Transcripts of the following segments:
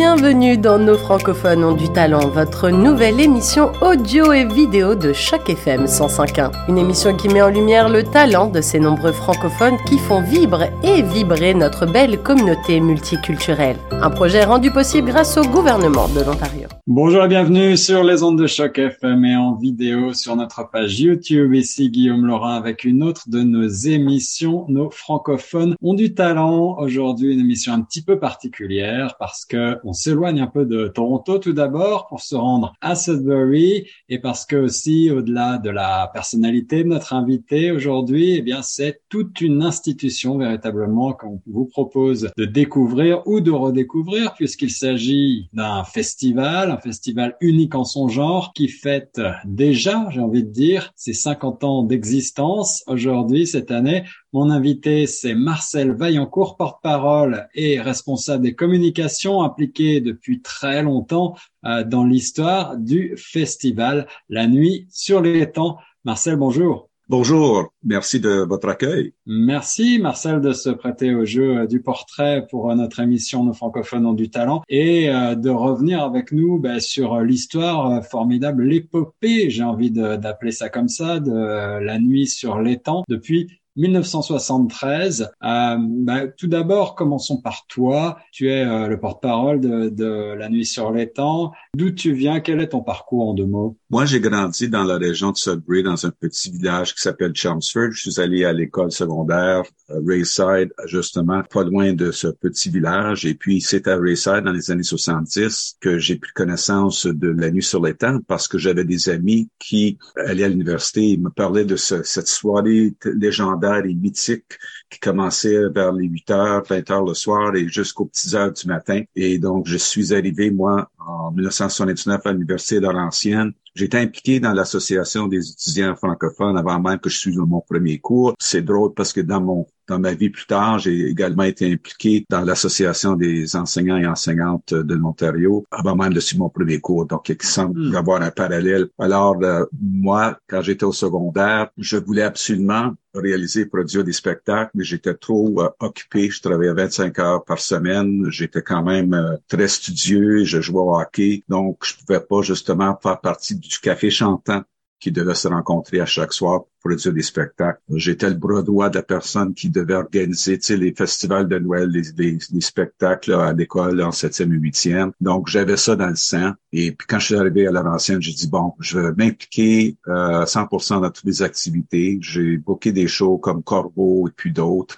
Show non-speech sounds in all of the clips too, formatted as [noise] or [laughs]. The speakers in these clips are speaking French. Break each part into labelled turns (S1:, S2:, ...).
S1: Bienvenue dans Nos francophones ont du talent, votre nouvelle émission audio et vidéo de Choc FM 105.1. Une émission qui met en lumière le talent de ces nombreux francophones qui font vibrer et vibrer notre belle communauté multiculturelle. Un projet rendu possible grâce au gouvernement de l'Ontario.
S2: Bonjour et bienvenue sur les ondes de Choc FM et en vidéo sur notre page YouTube. Ici Guillaume Laurent avec une autre de nos émissions. Nos francophones ont du talent. Aujourd'hui, une émission un petit peu particulière parce que on s'éloigne un peu de Toronto tout d'abord pour se rendre à Sudbury. Et parce que aussi au-delà de la personnalité de notre invité aujourd'hui, eh bien c'est toute une institution véritablement qu'on vous propose de découvrir ou de redécouvrir puisqu'il s'agit d'un festival, un festival unique en son genre qui fête déjà, j'ai envie de dire, ses 50 ans d'existence. Aujourd'hui cette année mon invité, c'est Marcel Vaillancourt, porte-parole et responsable des communications impliqué depuis très longtemps euh, dans l'histoire du festival La Nuit sur les temps. Marcel, bonjour.
S3: Bonjour, merci de votre accueil.
S2: Merci Marcel de se prêter au jeu euh, du portrait pour euh, notre émission Nos francophones ont du talent et de revenir avec nous ben, sur l'histoire formidable, l'épopée, j'ai envie d'appeler ça comme ça, de la nuit sur l'étang depuis 1973. Euh, bah, tout d'abord, commençons par toi. Tu es euh, le porte-parole de, de, La Nuit sur l'étang. D'où tu viens? Quel est ton parcours en deux mots?
S3: Moi, j'ai grandi dans la région de Sudbury, dans un petit village qui s'appelle Chelmsford. Je suis allé à l'école secondaire euh, Rayside, justement, pas loin de ce petit village. Et puis, c'est à Rayside, dans les années 70, que j'ai pris connaissance de La Nuit sur l'étang parce que j'avais des amis qui allaient à l'université et me parlaient de cette soirée légendaire et mythique qui commençait vers les 8 heures, 20 heures le soir et jusqu'aux petites heures du matin. Et donc, je suis arrivé, moi, en 1979 à l'Université Laurentienne. J'étais impliqué dans l'association des étudiants francophones avant même que je suive mon premier cours. C'est drôle parce que dans mon dans ma vie plus tard, j'ai également été impliqué dans l'association des enseignants et enseignantes de l'Ontario avant même de suivre mon premier cours. Donc, il semble y hmm. avoir un parallèle. Alors, euh, moi, quand j'étais au secondaire, je voulais absolument réaliser, produire des spectacles, mais j'étais trop euh, occupé. Je travaillais 25 heures par semaine. J'étais quand même euh, très studieux. Je jouais au hockey. Donc, je pouvais pas justement faire partie du café chantant qui devait se rencontrer à chaque soir pour produire des spectacles. J'étais le bras droit de la personne qui devait organiser les festivals de Noël, les, spectacles à l'école en septième et huitième. Donc, j'avais ça dans le sang. Et puis, quand je suis arrivé à l'ancienne, j'ai dit, bon, je vais m'impliquer euh, 100% dans toutes les activités. J'ai booké des shows comme Corbeau et puis d'autres.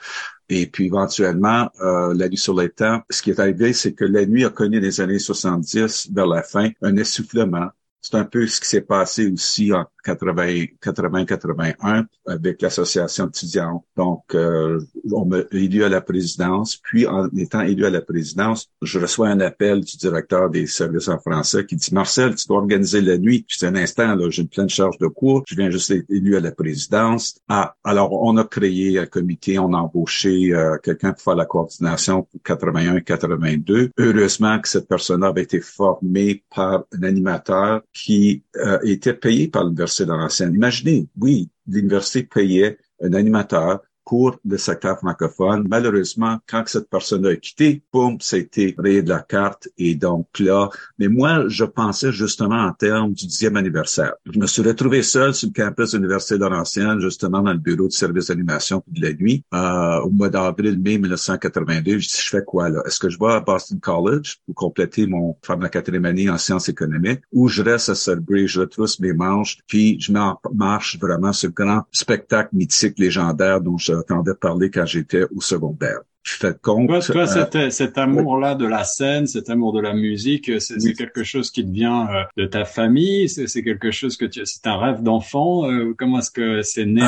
S3: Et puis éventuellement, euh, la nuit sur les temps, ce qui est arrivé, c'est que la nuit a connu les années 70, vers la fin, un essoufflement. C'est un peu ce qui s'est passé aussi en 80-81 avec l'association étudiante. Donc, euh, on m'a élu à la présidence. Puis, en étant élu à la présidence, je reçois un appel du directeur des services en français qui dit, Marcel, tu dois organiser la nuit. Je dis, un instant, là, j'ai une pleine charge de cours. Je viens juste d'être élu à la présidence. Ah, alors, on a créé un comité, on a embauché euh, quelqu'un pour faire la coordination pour 81-82. Heureusement que cette personne avait été formée par un animateur qui euh, était payé par l'université dans l'ancienne. Imaginez, oui, l'université payait un animateur pour le secteur francophone. Malheureusement, quand cette personne a quitté, boum, été rayé de la carte. Et donc là, mais moi, je pensais justement en termes du dixième anniversaire. Je me suis retrouvé seul sur le campus de l'Université de Laurentienne, justement dans le bureau de service d'animation de la nuit, euh, au mois d'avril-mai 1982. Je je fais quoi là? Est-ce que je vais à Boston College pour compléter mon, faire ma quatrième année en sciences économiques ou je reste à Sudbury, je retrousse mes manches, puis je marche vraiment ce grand spectacle mythique légendaire dont je j'entendais parler quand j'étais au secondaire.
S2: Faites compte. Toi, euh, cet amour-là de la scène, cet amour de la musique, c'est quelque chose qui te vient euh, de ta famille. C'est quelque chose que tu, c'est un rêve d'enfant. Euh, comment est-ce que c'est né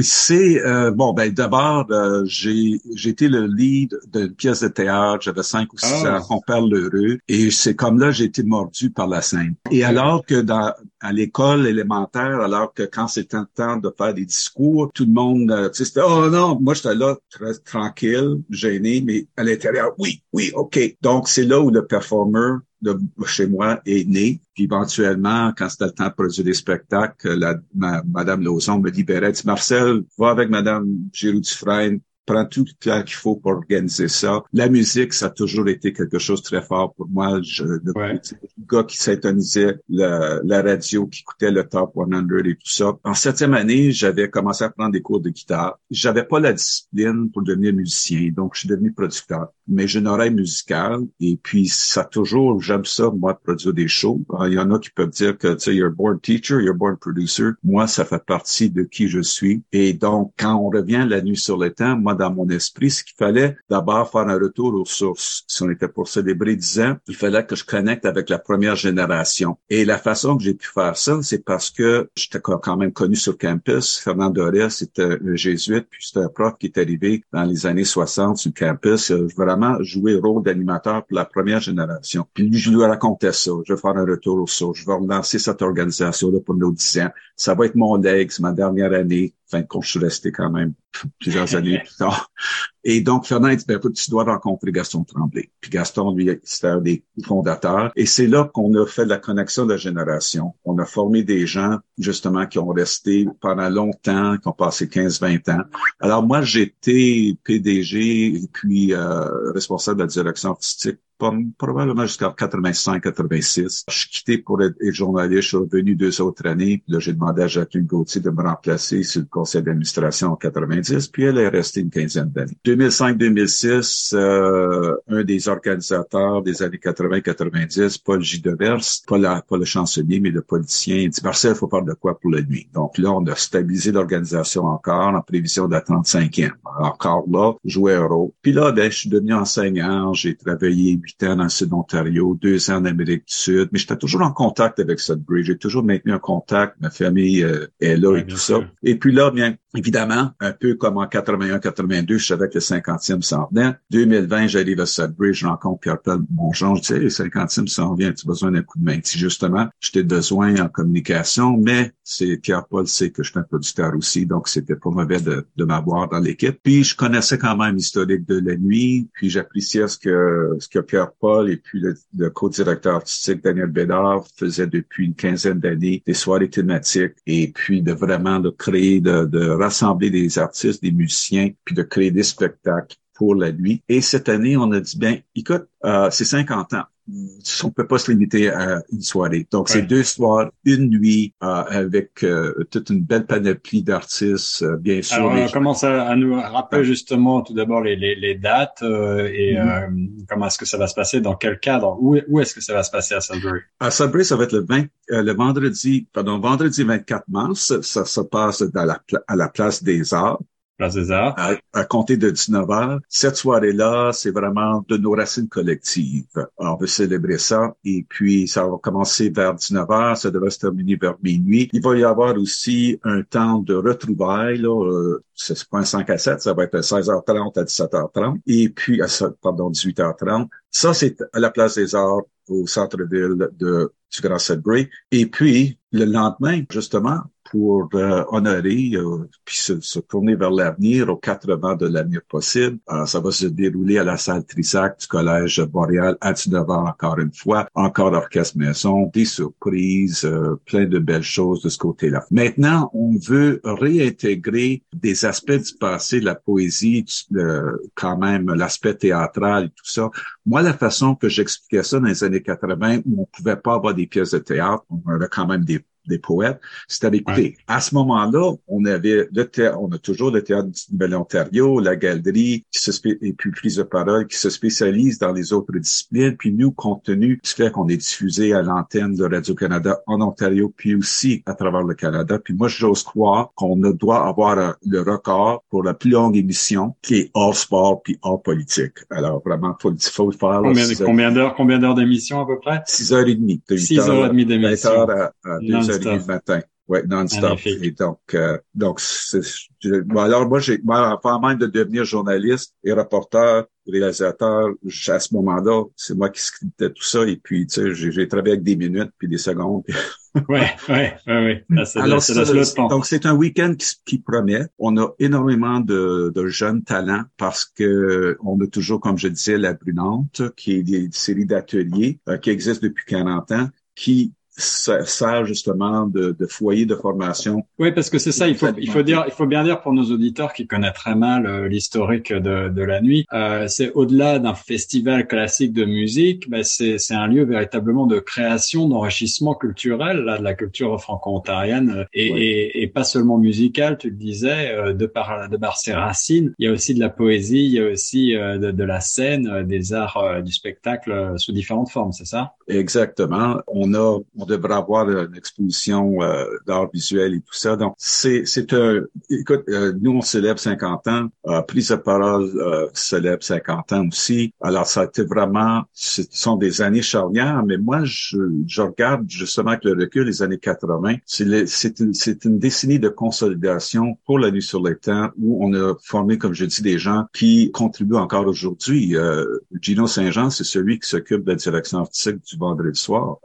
S3: C'est bon. Ben d'abord, j'ai j'ai été le lead d'une pièce de théâtre. J'avais cinq ou six oh. ans. On perd l'heureux. Et c'est comme là, j'ai été mordu par la scène. Et alors que dans à l'école élémentaire, alors que quand c'était le temps de faire des discours, tout le monde, tu sais, c'était oh non, moi j'étais là très tranquille gêné, mais à l'intérieur, oui, oui, OK. Donc, c'est là où le performer de chez moi est né. Puis éventuellement, quand c'était le temps de produire des spectacles, la, Madame Lauzon me libérait. Marcel, va avec Madame Giroux-Dufresne prends tout le temps qu'il faut pour organiser ça. La musique, ça a toujours été quelque chose de très fort pour moi. Je, le, gars qui s'intonisait la, la, radio, qui écoutait le top 100 et tout ça. En septième année, j'avais commencé à prendre des cours de guitare. J'avais pas la discipline pour devenir musicien, donc je suis devenu producteur. Mais j'ai une oreille musicale et puis ça toujours, j'aime ça, moi, de produire des shows. Il y en a qui peuvent dire que, tu sais, you're born teacher, you're born producer. Moi, ça fait partie de qui je suis. Et donc, quand on revient la nuit sur le temps, moi, dans mon esprit, ce qu'il fallait d'abord faire un retour aux sources. Si on était pour célébrer 10 ans, il fallait que je connecte avec la première génération. Et la façon que j'ai pu faire ça, c'est parce que j'étais quand même connu sur campus. Fernand Doré, c'était un jésuite, puis c'était un prof qui est arrivé dans les années 60 sur campus. Je vraiment joué le rôle d'animateur pour la première génération. Puis lui, je lui racontais ça. Je vais faire un retour aux sources. Je vais relancer cette organisation-là pour nos 10 ans. Ça va être mon legs, ma dernière année fin de compte, je suis resté quand même plusieurs années [laughs] plus tard. Et donc, Fernand ben, tu dois rencontrer Gaston Tremblay. Puis Gaston, lui, c'était un des fondateurs. Et c'est là qu'on a fait la connexion de la génération. On a formé des gens, justement, qui ont resté pendant longtemps, qui ont passé 15-20 ans. Alors, moi, j'étais PDG puis euh, responsable de la direction artistique probablement jusqu'à 85-86. Je suis quitté pour être, journaliste. Je suis revenu deux autres années. Puis là, j'ai demandé à Jacqueline Gauthier de me remplacer sur le conseil d'administration en 90. Puis elle est restée une quinzaine d'années. 2005-2006, euh, un des organisateurs des années 80-90, Paul Gidevers, pas, la, pas le chancelier, mais le politicien, il dit, Marcel, il faut faire de quoi pour la nuit. Donc là, on a stabilisé l'organisation encore en prévision de la 35e. Encore là, jouer un rôle. Puis là, ben, je suis devenu enseignant. J'ai travaillé huit ans dans le sud d'Ontario, deux ans en Amérique du Sud, mais j'étais toujours en contact avec Sudbury. J'ai toujours maintenu un contact. Ma famille euh, est là et tout ça. Et puis là, bien, évidemment, un peu comme en 81-82, je savais que le 50e s'en venait. 2020, j'arrive à Sudbury, je rencontre Pierre-Paul Mongeon. Je dis, le 50e s'en vient, tu as besoin d'un coup de main? Si justement, j'étais besoin en communication, mais c'est Pierre-Paul sait que je suis un producteur aussi, donc c'était pas mauvais de, m'avoir dans l'équipe. Puis je connaissais quand même l'historique de la nuit, puis j'appréciais ce que ce que Pierre-Paul et puis le, co-directeur artistique Daniel Bédard faisaient depuis une quinzaine d'années des soirées thématiques et puis de vraiment de créer, de rassembler des artistes, des musiciens, puis de créer des spectacles pour la nuit. Et cette année, on a dit, bien, écoute, euh, c'est 50 ans on peut pas se limiter à une soirée. Donc, c'est deux soirs, une nuit, euh, avec euh, toute une belle panoplie d'artistes, euh, bien sûr.
S2: Alors, on commence à, nous rappeler justement tout d'abord les, les, les, dates et mm-hmm. comment est-ce que ça va se passer, dans quel cadre, où, où est-ce que ça va se passer à Sudbury?
S3: À Sudbury, ça va être le 20, le vendredi, pardon, vendredi 24 mars, ça se passe dans la, à la place des Arts. À, compter de 19 heures. Cette soirée-là, c'est vraiment de nos racines collectives. on veut célébrer ça. Et puis, ça va commencer vers 19 heures. Ça devrait se terminer vers minuit. Il va y avoir aussi un temps de retrouvailles, là. Euh, c'est pas un 5 à 7, ça va être 16h30 à 17h30. Et puis, pardon, 18h30. Ça, c'est à la place des arts au centre-ville de du Grand Sudbury. Et puis, le lendemain, justement, pour euh, honorer euh, puis se, tourner vers l'avenir aux quatre vents de l'avenir possible. Euh, ça va se dérouler à la salle Trissac du Collège Boréal à 19 h encore une fois, encore orchestre maison, des surprises, plein de belles choses de ce côté-là. Maintenant, on veut réintégrer des aspects du passé, la poésie, quand même l'aspect théâtral et tout ça. Moi, la façon que j'expliquais ça dans les années 80, où on pouvait pas avoir des pièces de théâtre, on avait quand même des des poètes, c'était écouter. À ce moment-là, on avait le théâtre, on a toujours le théâtre du Nouvelle-Ontario, la galerie, qui se et puis prise de parole, qui se spécialise dans les autres disciplines. Puis nous, compte tenu du fait qu'on est diffusé à l'antenne de Radio-Canada en Ontario, puis aussi à travers le Canada. Puis moi, j'ose croire qu'on doit avoir euh, le record pour la plus longue émission qui est hors sport puis hors politique. Alors vraiment, faut, faut le faire.
S2: Combien, d'heures, combien d'heures d'émission à peu près?
S3: Six heures et demie.
S2: Six heures et demie d'émission.
S3: à, à deux heures matin. Ouais, non-stop. Et donc, euh, donc, alors moi, j'ai, moi, avant même de devenir journaliste et reporter, réalisateur, à ce moment-là, c'est moi qui scriptais tout ça. Et puis, tu sais, j'ai travaillé avec des minutes puis des secondes. [laughs]
S2: ouais, ouais, ouais, ouais.
S3: Alors, donc c'est un week-end qui, promet. On a énormément de, de, jeunes talents parce que on a toujours, comme je disais, la Brunante, qui est des séries d'ateliers euh, qui existent depuis 40 ans, qui sert justement de, de, foyer de formation.
S2: Oui, parce que c'est ça. Il faut, il faut dire, il faut bien dire pour nos auditeurs qui connaissent très mal euh, l'historique de, de, la nuit, euh, c'est au-delà d'un festival classique de musique, bah c'est, c'est un lieu véritablement de création, d'enrichissement culturel, là, de la culture franco-ontarienne euh, et, et, et, pas seulement musicale. Tu le disais, euh, de par de par ses racines, il y a aussi de la poésie, il y a aussi de, de, la scène, des arts du spectacle sous différentes formes, c'est ça?
S3: Exactement. On a on devrait avoir une exposition euh, d'art visuel et tout ça. Donc, c'est, c'est un... Écoute, euh, nous, on célèbre 50 ans. Euh, Prise de parole euh, célèbre 50 ans aussi. Alors, ça a été vraiment... Ce sont des années charnières, mais moi, je, je regarde justement avec le recul les années 80. C'est, c'est, une, c'est une décennie de consolidation pour la nuit sur les temps où on a formé, comme je dis, des gens qui contribuent encore aujourd'hui. Euh, Gino Saint-Jean, c'est celui qui s'occupe de la direction artistique du vendredi soir.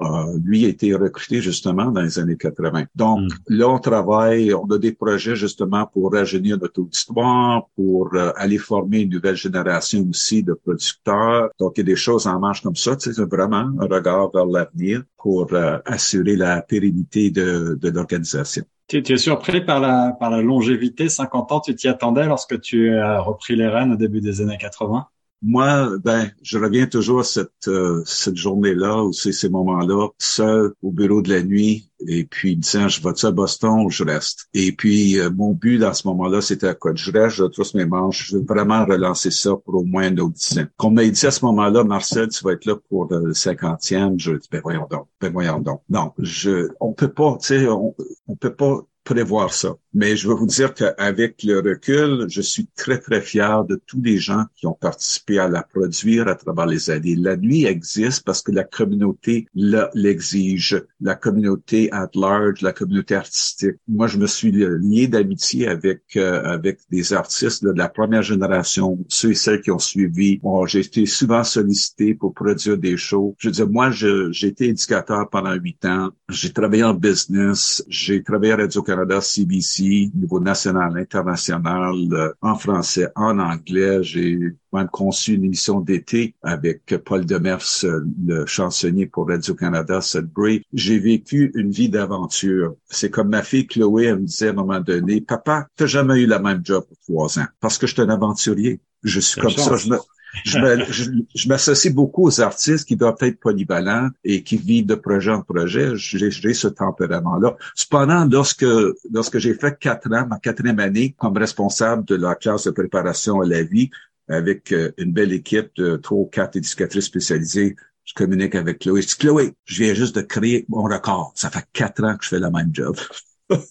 S3: lui a été recruté justement dans les années 80. Donc hmm. là, on travaille, on a des projets justement pour rajeunir notre auditoire, pour euh, aller former une nouvelle génération aussi de producteurs. Donc il y a des choses en marche comme ça. C'est vraiment un regard vers l'avenir pour euh, assurer la pérennité de, de l'organisation.
S2: Tu, tu, es surpris par la, par la longévité, 50 ans, tu t'y attendais lorsque tu as repris les rênes au début des années 80
S3: moi, ben, je reviens toujours à cette, euh, cette journée-là ou ces, ces moments-là, seul au bureau de la nuit, et puis disant, je vais-tu à Boston ou je reste? Et puis, euh, mon but dans ce moment-là, c'était quoi? Je reste, je trousse mes manches, je veux vraiment relancer ça pour au moins une audition. Comme m'a dit à ce moment-là, Marcel, tu vas être là pour le cinquantième. Je dis, ben voyons donc, ben voyons donc. Non, je, on peut pas, tu sais, on, on peut pas prévoir ça. Mais je veux vous dire qu'avec le recul, je suis très, très fier de tous les gens qui ont participé à la produire à travers les années. La nuit existe parce que la communauté l'exige, la communauté at large, la communauté artistique. Moi, je me suis lié d'amitié avec euh, avec des artistes de la première génération, ceux et celles qui ont suivi. Bon, j'ai été souvent sollicité pour produire des shows. Je veux dire, moi, j'ai été éducateur pendant huit ans. J'ai travaillé en business. J'ai travaillé à Radio-Canada, CBC niveau national, international, euh, en français, en anglais. J'ai même conçu une émission d'été avec Paul Demers, euh, le chansonnier pour Radio-Canada, Sudbury. J'ai vécu une vie d'aventure. C'est comme ma fille Chloé, elle me disait à un moment donné, papa, t'as jamais eu la même job pour trois ans parce que je suis un aventurier. Je suis comme ça. Je me, je m'associe beaucoup aux artistes qui doivent être polyvalents et qui vivent de projet en projet. J'ai ce tempérament-là. Cependant, lorsque, lorsque j'ai fait quatre ans, ma quatrième année, comme responsable de la classe de préparation à la vie, avec euh, une belle équipe de trois ou quatre éducatrices spécialisées, je communique avec Chloé. Je dis, Chloé, je viens juste de créer mon record. Ça fait quatre ans que je fais le même job.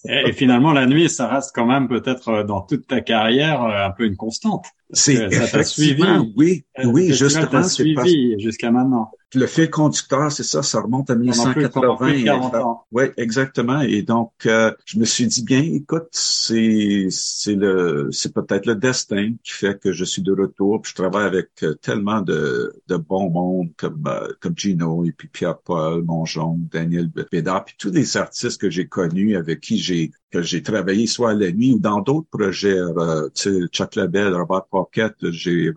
S2: et finalement, la nuit, ça reste quand même peut-être euh, dans toute ta carrière euh, un peu une constante.
S3: C'est effectivement, oui, oui, justement,
S2: c'est suivi jusqu'à maintenant.
S3: Le fil conducteur, c'est ça, ça remonte à 1980. Oui, exactement. Et donc, euh, je me suis dit bien, écoute, c'est c'est le c'est peut-être le destin qui fait que je suis de retour. Puis je travaille avec euh, tellement de de bons mondes comme euh, comme Gino et puis Pierre Paul Monjon, Daniel Bédard, puis tous les artistes que j'ai connus avec qui j'ai que j'ai travaillé soit à la nuit ou dans d'autres projets, sais, Chuck Labelle, Robert Pocket, j'ai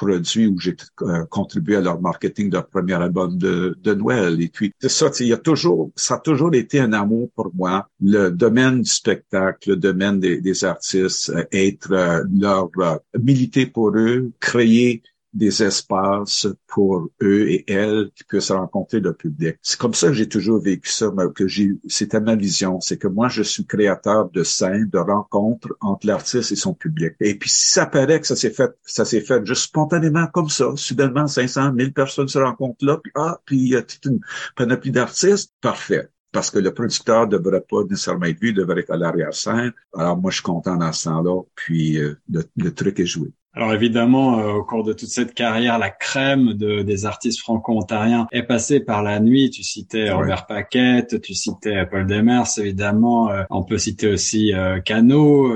S3: produit ou j'ai euh, contribué à leur marketing de leur premier album de, de Noël. Et puis, c'est ça, il y a toujours, ça a toujours été un amour pour moi. Le domaine du spectacle, le domaine des, des artistes, euh, être euh, leur militer pour eux, créer des espaces pour eux et elles qui puissent rencontrer le public. C'est comme ça que j'ai toujours vécu ça, que j'ai, c'était ma vision. C'est que moi, je suis créateur de scènes, de rencontres entre l'artiste et son public. Et puis, si ça paraît que ça s'est fait, ça s'est fait juste spontanément comme ça, soudainement, 500 000 personnes se rencontrent là, puis ah, puis il y a toute une panoplie d'artistes, parfait parce que le producteur ne devrait pas nécessairement être vu, il devrait être à l'arrière-scène. Alors moi, je suis content dans ce temps-là, puis euh, le truc est joué.
S2: Alors évidemment, euh, au cours de toute cette carrière, la crème de, des artistes franco-ontariens est passée par la nuit. Tu citais Robert Paquette, tu citais Paul Demers, évidemment. Euh, on peut citer aussi euh, Cano,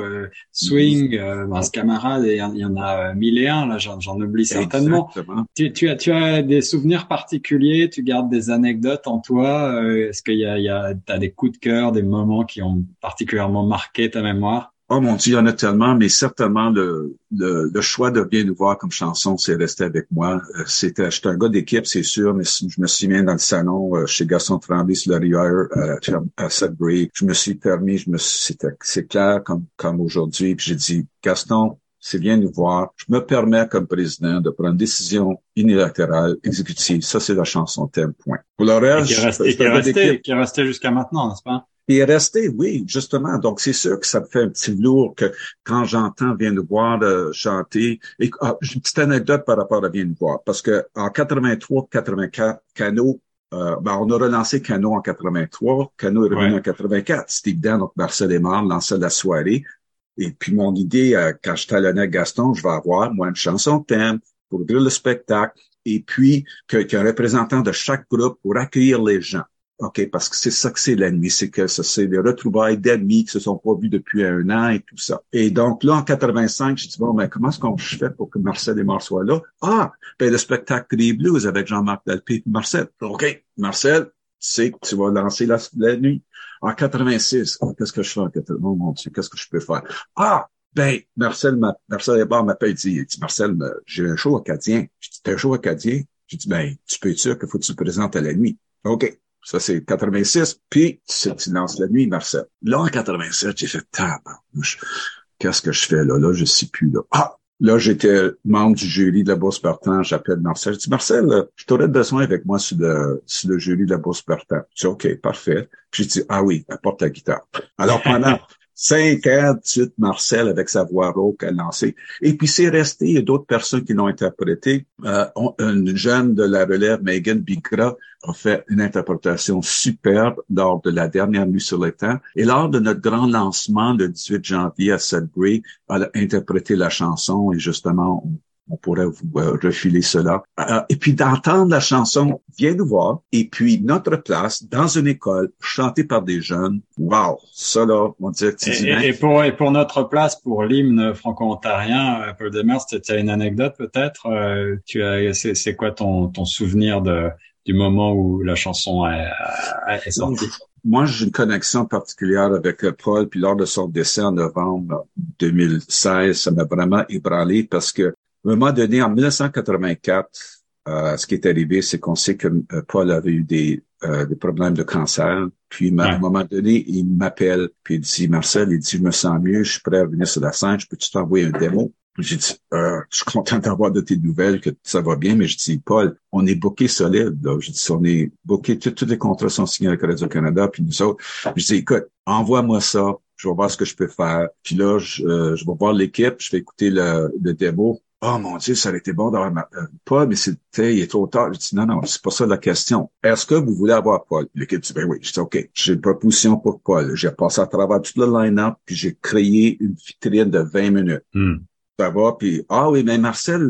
S2: Swing, Vince Camarade, et il y, en a mille et un. Là, j'en oublie certainement. Tu, tu, as, tu as des souvenirs particuliers, tu gardes des anecdotes en toi? Est-ce qu'il y a, il y a as des coups de cœur, des moments qui ont particulièrement marqué ta mémoire?
S3: Oh mon Dieu, il y en a tellement, mais certainement le, le, choix de bien nous voir comme chanson, c'est resté avec moi. Euh, c'était, j'étais un gars d'équipe, c'est sûr, mais je me suis mis dans le salon euh, chez Gaston Tremblay sur le à, à Sudbury. Je me suis permis, je me c'était, c'est clair comme, comme aujourd'hui, puis j'ai dit, Gaston, c'est bien nous voir. Je me permets comme président de prendre une décision unilatérale, exécutive. Ça, c'est la chanson thème, point.
S2: Pour le reste, qui est resté, qui est resté, qui est resté jusqu'à maintenant, n'est-ce pas?
S3: Il est resté, oui, justement. Donc, c'est sûr que ça me fait un petit lourd que quand j'entends Viens nous voir euh, chanter. Et, ah, une petite anecdote par rapport à Viens nous voir. Parce que en 83, 84, Cano, euh, ben, on a relancé Cano en 83. Cano est revenu en 84. C'était évident. Donc, Marcel Aymar lançait la soirée. Et puis mon idée, euh, quand je talonnais Gaston, je vais avoir, moi, une chanson thème pour ouvrir le spectacle et puis qu'un représentant de chaque groupe pour accueillir les gens. OK, parce que c'est ça que c'est la nuit, c'est que ça, c'est des retrouvailles d'amis qui se sont pas vus depuis un an et tout ça. Et donc là, en 85, je dis bon, mais comment est-ce qu'on fait pour que Marcel et Mar soient là? Ah, ben le spectacle des Blues avec Jean-Marc Dalpé et Marcel. OK, Marcel, c'est que tu vas lancer la, la nuit. En 86, qu'est-ce que je fais en 86? Oh mon Dieu, qu'est-ce que je peux faire? Ah, ben, Marcel, Marcel Hébert m'appelle, dit, dit, Marcel, j'ai un show acadien. Je dis, t'as un show acadien? Je dis, ben, tu peux être sûr qu'il faut que tu te présentes à la nuit. OK. Ça, c'est 86. Puis, tu lances la nuit, Marcel. Là, en 87, j'ai fait, qu'est-ce que je fais là? Là, je sais plus, là. Ah! Là, j'étais membre du jury de la Bourse Partant. J'appelle Marcel. Je dis, Marcel, je t'aurais besoin avec moi sur le, sur le jury de la Bourse Partant. Je dis, OK, parfait. Puis j'ai dit, ah oui, apporte la guitare. Alors, pendant cinq ans, suite, Marcel, avec sa voix rauque, a lancé. Et puis, c'est resté. Il y a d'autres personnes qui l'ont interprété. Euh, une jeune de la relève, Megan Bigra, a fait une interprétation superbe lors de la dernière nuit sur le temps. Et lors de notre grand lancement le 18 janvier à Sudbury, elle a interprété la chanson et justement, pourrait vous euh, refiler cela. Euh, et puis d'entendre la chanson Viens nous voir, et puis notre place dans une école chantée par des jeunes. Wow, ça là, on dirait que
S2: et, et, pour, et pour notre place, pour l'hymne franco-ontarien, euh, Paul Demers, tu as une anecdote peut-être? Tu as, c'est quoi ton, ton souvenir de du moment où la chanson est, est sortie?
S3: Moi, j'ai une connexion particulière avec Paul, puis lors de son décès en novembre 2016, ça m'a vraiment ébranlé parce que à un moment donné, en 1984, euh, ce qui est arrivé, c'est qu'on sait que euh, Paul avait eu des, euh, des problèmes de cancer. Puis, à un moment donné, il m'appelle, puis il dit, Marcel, il dit, je me sens mieux, je suis prêt à venir sur la scène, je peux-tu t'envoyer un démo? J'ai dit, euh, je suis content d'avoir de tes nouvelles, que ça va bien, mais je dis, Paul, on est booké solide. Là. Je dis, on est booké, tous les contrats sont signés avec Radio-Canada, puis nous autres. Je dis, écoute, envoie-moi ça, je vais voir ce que je peux faire. Puis là, je, je vais voir l'équipe, je vais écouter le, le démo. Oh mon Dieu, ça aurait été bon d'avoir ma... Euh, Paul, mais c'était, il est trop tard. Je dis, non, non, c'est pas ça la question. Est-ce que vous voulez avoir Paul? L'équipe dit, ben oui. Je dis, OK, j'ai une proposition pour Paul. J'ai passé à travers tout le line-up, puis j'ai créé une vitrine de 20 minutes. Hmm. Ça va, puis, ah oui, mais Marcel,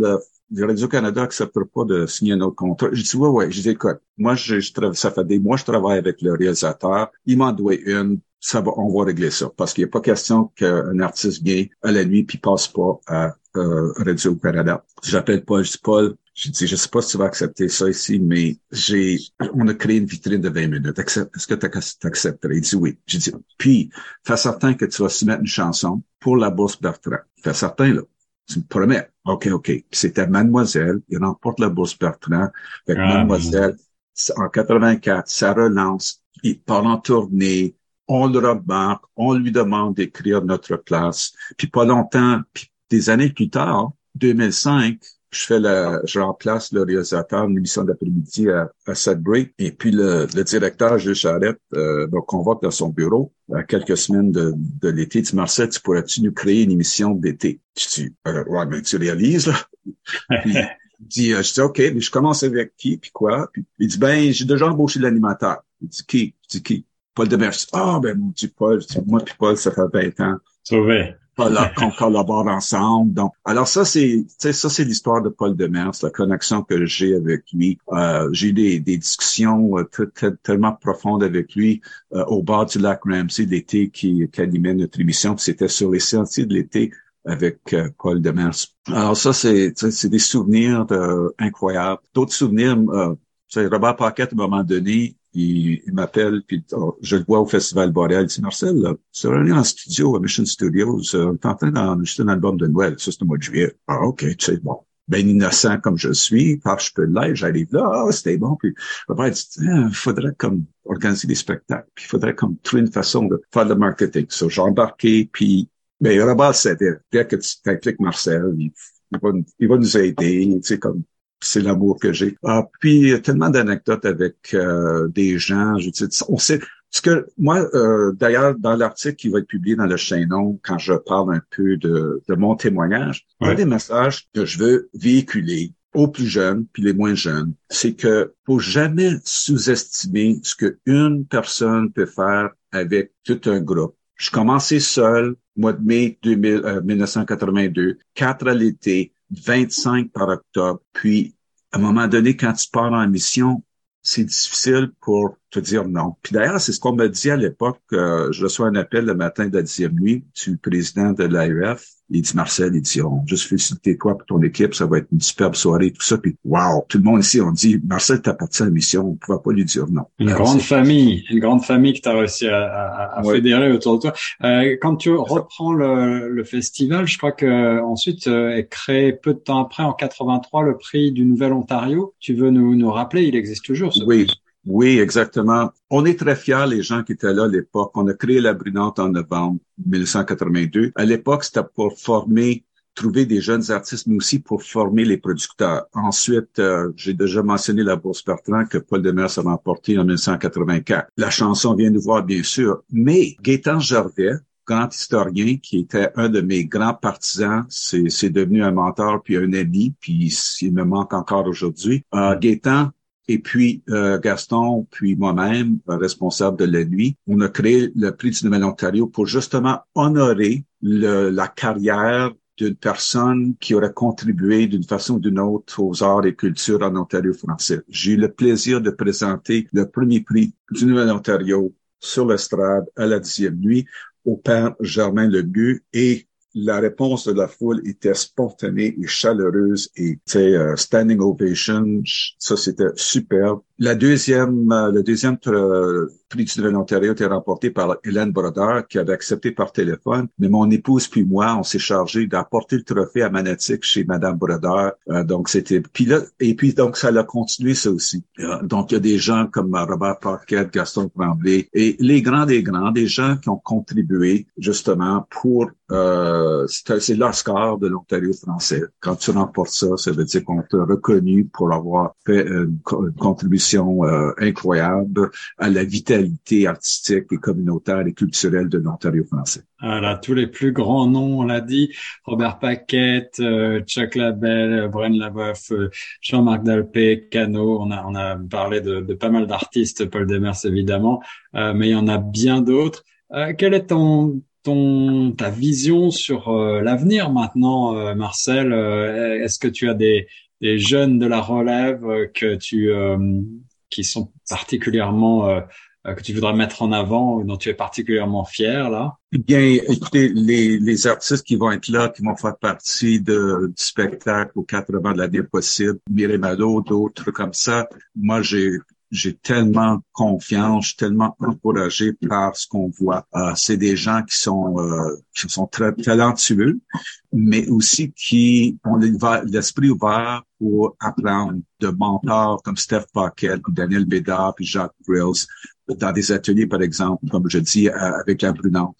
S3: le Radio-Canada accepte pas de signer un autre contrat. Je dis, ouais, ouais. Je dis, écoute, moi, je, je, ça fait des mois, je travaille avec le réalisateur. Il m'en doit une. Ça va, on va régler ça. Parce qu'il n'y a pas question qu'un artiste vienne à la nuit puis passe pas à euh, Radio-Canada. J'appelle Paul, je dis Paul, je dis, je sais pas si tu vas accepter ça ici, mais j'ai, on a créé une vitrine de 20 minutes. Est-ce que tu accepterais? Il dit oui. J'ai dit, puis, fais certain que tu vas soumettre une chanson pour la bourse Bertrand. Fais certain, là. Tu me promets. OK, OK. C'était Mademoiselle. Il remporte la bourse Bertrand. Avec ah, Mademoiselle, en 84, ça relance. Il part en tournée. On le remarque. On lui demande d'écrire notre place. Puis pas longtemps, puis des années plus tard, 2005, je fais la, je remplace le réalisateur une émission d'après-midi à, à. Et puis le, le directeur, Gilles Charette, euh, me convoque dans son bureau à quelques semaines de, de l'été. Dit, Marcel, tu pourrais-tu nous créer une émission d'été? Je dis, euh, ouais, tu réalises, là. puis, il dit, euh, je dis, OK, mais je commence avec qui, puis quoi? Puis il dit, ben, j'ai déjà embauché l'animateur. Il dit, qui? Je dis, qui? Paul Demers. Ah, ben, mon Dieu, Paul. moi puis Paul, ça fait 20 ans.
S2: Sauvé [laughs]
S3: qu'on collabore ensemble. Donc, alors ça c'est ça c'est l'histoire de Paul Demers, la connexion que j'ai avec lui. Euh, j'ai eu des, des discussions euh, tellement profondes avec lui euh, au bord du lac Ramsey l'été qui, qui animait notre émission. C'était sur les sentiers de l'été avec euh, Paul Demers. Alors ça c'est c'est des souvenirs incroyables. D'autres souvenirs. Robert Paquette à un moment donné il, m'appelle, puis oh, je le vois au Festival Boréal. Il dit, Marcel, là, tu vas en studio à Mission Studios. Euh, on est en train d'enregistrer un album de Noël. Ça, c'est le mois de juillet. Ah, OK, tu sais, bon. Ben innocent comme je suis, par je peux l'être, j'arrive là, ah, c'était bon. Puis après, il dit, il faudrait comme organiser des spectacles. Puis il faudrait comme trouver une façon de faire le marketing. So, j'ai embarqué, puis ben, Robert, dès que tu t'impliques Marcel, il, va, il va nous aider, tu sais, comme c'est l'amour que j'ai. Ah, puis il y a tellement d'anecdotes avec euh, des gens. Je dis, on sait ce que moi, euh, d'ailleurs, dans l'article qui va être publié dans le Chaînon, quand je parle un peu de, de mon témoignage, un des messages que je veux véhiculer aux plus jeunes puis les moins jeunes, c'est que faut jamais sous-estimer ce qu'une personne peut faire avec tout un groupe. Je commençais seul, mois de mai 2000, 1982, quatre à l'été, 25 par octobre. Puis, à un moment donné, quand tu pars en mission, c'est difficile pour te dire non. Puis d'ailleurs, c'est ce qu'on m'a dit à l'époque. Euh, je reçois un appel le matin de la dixième nuit du président de l'AEF. Il dit, Marcel, il dit, on juste féliciter toi pour ton équipe, ça va être une superbe soirée, tout ça. Puis, wow, tout le monde ici, on dit, Marcel, t'as parti à la mission, on ne pourra pas lui dire non.
S2: Une grande famille, une grande famille que tu as réussi à, fédérer autour de toi. Euh, quand tu reprends le, le, festival, je crois que ensuite euh, est créé peu de temps après, en 83, le prix du Nouvel Ontario. Tu veux nous, nous rappeler, il existe toujours ce
S3: oui. Oui, exactement. On est très fiers, les gens qui étaient là à l'époque. On a créé la Brunante en novembre 1982. À l'époque, c'était pour former trouver des jeunes artistes, mais aussi pour former les producteurs. Ensuite, euh, j'ai déjà mentionné la Bourse Bertrand que Paul Demers a remporté en 1984. La chanson vient nous voir, bien sûr, mais Gaétan Gervais, grand historien qui était un de mes grands partisans, c'est devenu un mentor puis un ami, puis il me manque encore aujourd'hui. Euh, et puis euh, Gaston, puis moi-même, responsable de la nuit, on a créé le prix du Nouvel-Ontario pour justement honorer la carrière d'une personne qui aurait contribué d'une façon ou d'une autre aux arts et cultures en Ontario français. J'ai eu le plaisir de présenter le premier prix du Nouvel-Ontario sur l'estrade à la dixième nuit au père Germain Lebu et la réponse de la foule était spontanée et chaleureuse et euh, standing ovation, ça c'était superbe. La deuxième, euh, le deuxième euh, prix du Nouvel Ontario était remporté par Hélène Brodeur, qui avait accepté par téléphone. Mais mon épouse puis moi, on s'est chargé d'apporter le trophée à Manatic chez Madame Brodeur. Euh, donc c'était, puis là, et puis donc ça a continué ça aussi. donc il y a des gens comme Robert Parquet, Gaston Tremblay et les grands des grands, des gens qui ont contribué justement pour euh, c'est l'Oscar de l'Ontario français. Quand tu remportes ça, ça veut dire qu'on t'a reconnu pour avoir fait une contribution euh, incroyable à la vitalité artistique et communautaire et culturelle de l'Ontario français.
S2: Voilà, tous les plus grands noms, on l'a dit, Robert Paquette, euh, Chuck Labelle, Bren Lavoie, euh, Jean-Marc Dalpé, Cano, on a, on a parlé de, de pas mal d'artistes, Paul Demers évidemment, mais il y en a bien d'autres. quel est ton, ton ta vision sur l'avenir maintenant, Marcel? Est-ce que tu as des, des jeunes de la relève euh, que tu euh, qui sont particulièrement euh, que tu voudrais mettre en avant ou dont tu es particulièrement fier là?
S3: Bien, écoutez, les, les artistes qui vont être là, qui vont faire partie de, du spectacle aux 80 de l'année possible, Mireille Malo, d'autres comme ça. Moi, j'ai j'ai tellement confiance, je suis tellement encouragé par ce qu'on voit. Euh, c'est des gens qui sont euh, qui sont très talentueux, mais aussi qui ont l'esprit ouvert pour apprendre de mentors comme Steph Paquette, Daniel Bédard, puis Jacques Grills, dans des ateliers, par exemple, comme je dis, euh, avec la Brunante.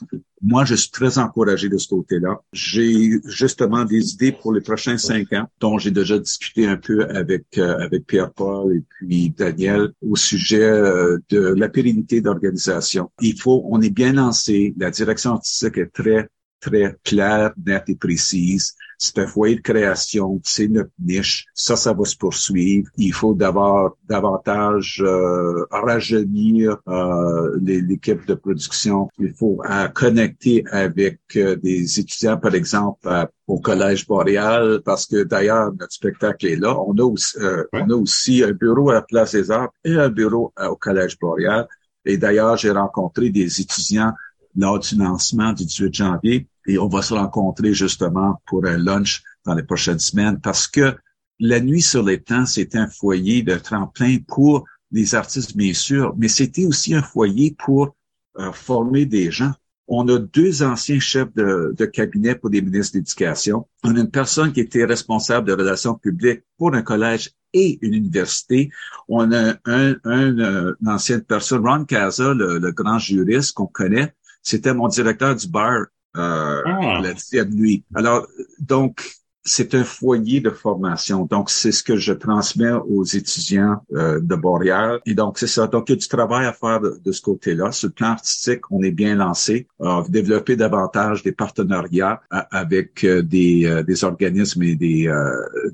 S3: Moi, je suis très encouragé de ce côté-là. J'ai justement des idées pour les prochains cinq ans, dont j'ai déjà discuté un peu avec euh, avec Pierre-Paul et puis Daniel au sujet euh, de la pérennité d'organisation. Il faut, on est bien lancé. La direction artistique est très très claire, nette et précise. C'est un foyer de création, c'est notre niche. Ça, ça va se poursuivre. Il faut d'abord davantage euh, rajeunir euh, l'équipe de production. Il faut euh, connecter avec euh, des étudiants, par exemple, au Collège Boréal, parce que d'ailleurs, notre spectacle est là. On a aussi, on a aussi un bureau à la Place des Arts et un bureau au Collège Boréal. Et d'ailleurs, j'ai rencontré des étudiants lors du lancement du 18 janvier et on va se rencontrer justement pour un lunch dans les prochaines semaines parce que la nuit sur les temps, c'est un foyer de tremplin pour les artistes, bien sûr, mais c'était aussi un foyer pour euh, former des gens. On a deux anciens chefs de, cabinet pour les ministres d'éducation. On a une personne qui était responsable de relations publiques pour un collège et une université. On a un, un, euh, une ancienne personne, Ron Casa, le, grand juriste qu'on connaît. C'était mon directeur du bar euh, ah. la dixième nuit. Alors, donc, c'est un foyer de formation. Donc, c'est ce que je transmets aux étudiants euh, de Boréal. Et donc, c'est ça. Donc, il y a du travail à faire de, ce côté-là. Sur le plan artistique, on est bien lancé. Euh, développer davantage des partenariats avec euh, des, euh, des, organismes et des,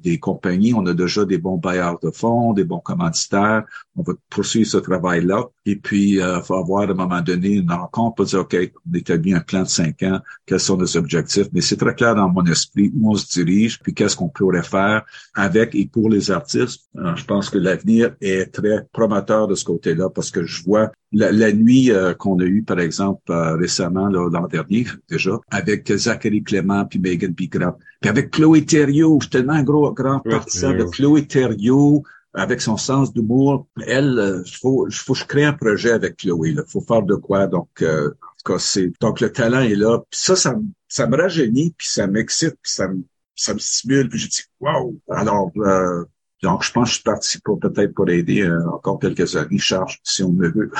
S3: des compagnies. On a déjà des bons bailleurs de fonds, des bons commanditaires. On va poursuivre ce travail-là. Et puis, il faut avoir à un moment donné une rencontre pour dire, OK, on établit un plan de cinq ans, quels sont nos objectifs? Mais c'est très clair dans mon esprit où on se dirige puis qu'est-ce qu'on pourrait faire avec et pour les artistes. je pense que l'avenir est très prometteur de ce côté-là parce que je vois la, nuit euh, qu'on a eue, par exemple, euh, récemment, l'an dernier déjà, avec Zachary Clément puis Megan Pigrap, puis avec Chloé Thériault, je suis tellement un gros grand partisan de Chloé Thériault, avec son sens d'humour. Elle, il euh, faut, faut que je crée un projet avec Chloé. Il faut faire de quoi. Donc, euh, c'est donc le talent est là. Puis ça, ça, ça me rajeunit, puis ça m'excite, puis ça me ça me stimule, puis je dis wow. Alors euh, donc je pense que je suis parti pour peut-être pour aider euh, encore quelques années, charge si on me veut.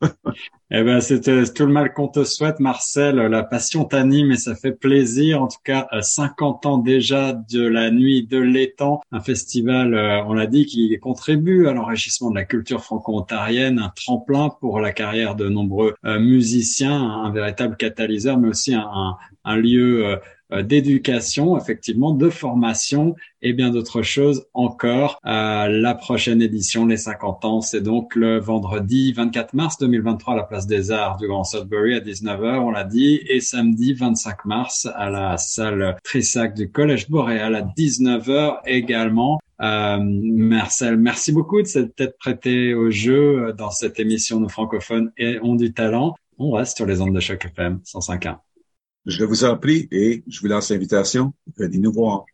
S3: [laughs]
S2: eh ben, c'est tout le mal qu'on te souhaite, Marcel. La passion t'anime et ça fait plaisir. En tout cas, 50 ans déjà de la nuit de l'étang, un festival, euh, on l'a dit, qui contribue à l'enrichissement de la culture franco-ontarienne, un tremplin pour la carrière de nombreux musiciens, un, véritable catalyseur, mais aussi un, un lieu euh, d'éducation, effectivement, de formation et bien d'autres choses encore. Euh, la prochaine édition, les 50 ans, c'est donc le vendredi 24 mars 2023 à la place des Arts du Grand Sudbury à 19h, on l'a dit, et samedi 25 mars à la salle Trissac du Collège Boréal à 19h également. Euh, Marcel, merci beaucoup de s'être prêté au jeu dans cette émission de francophones et ont du talent. On reste sur les ondes de choc FM 105.1.
S3: Je vous en prie et je vous lance l'invitation. Venez nous voir.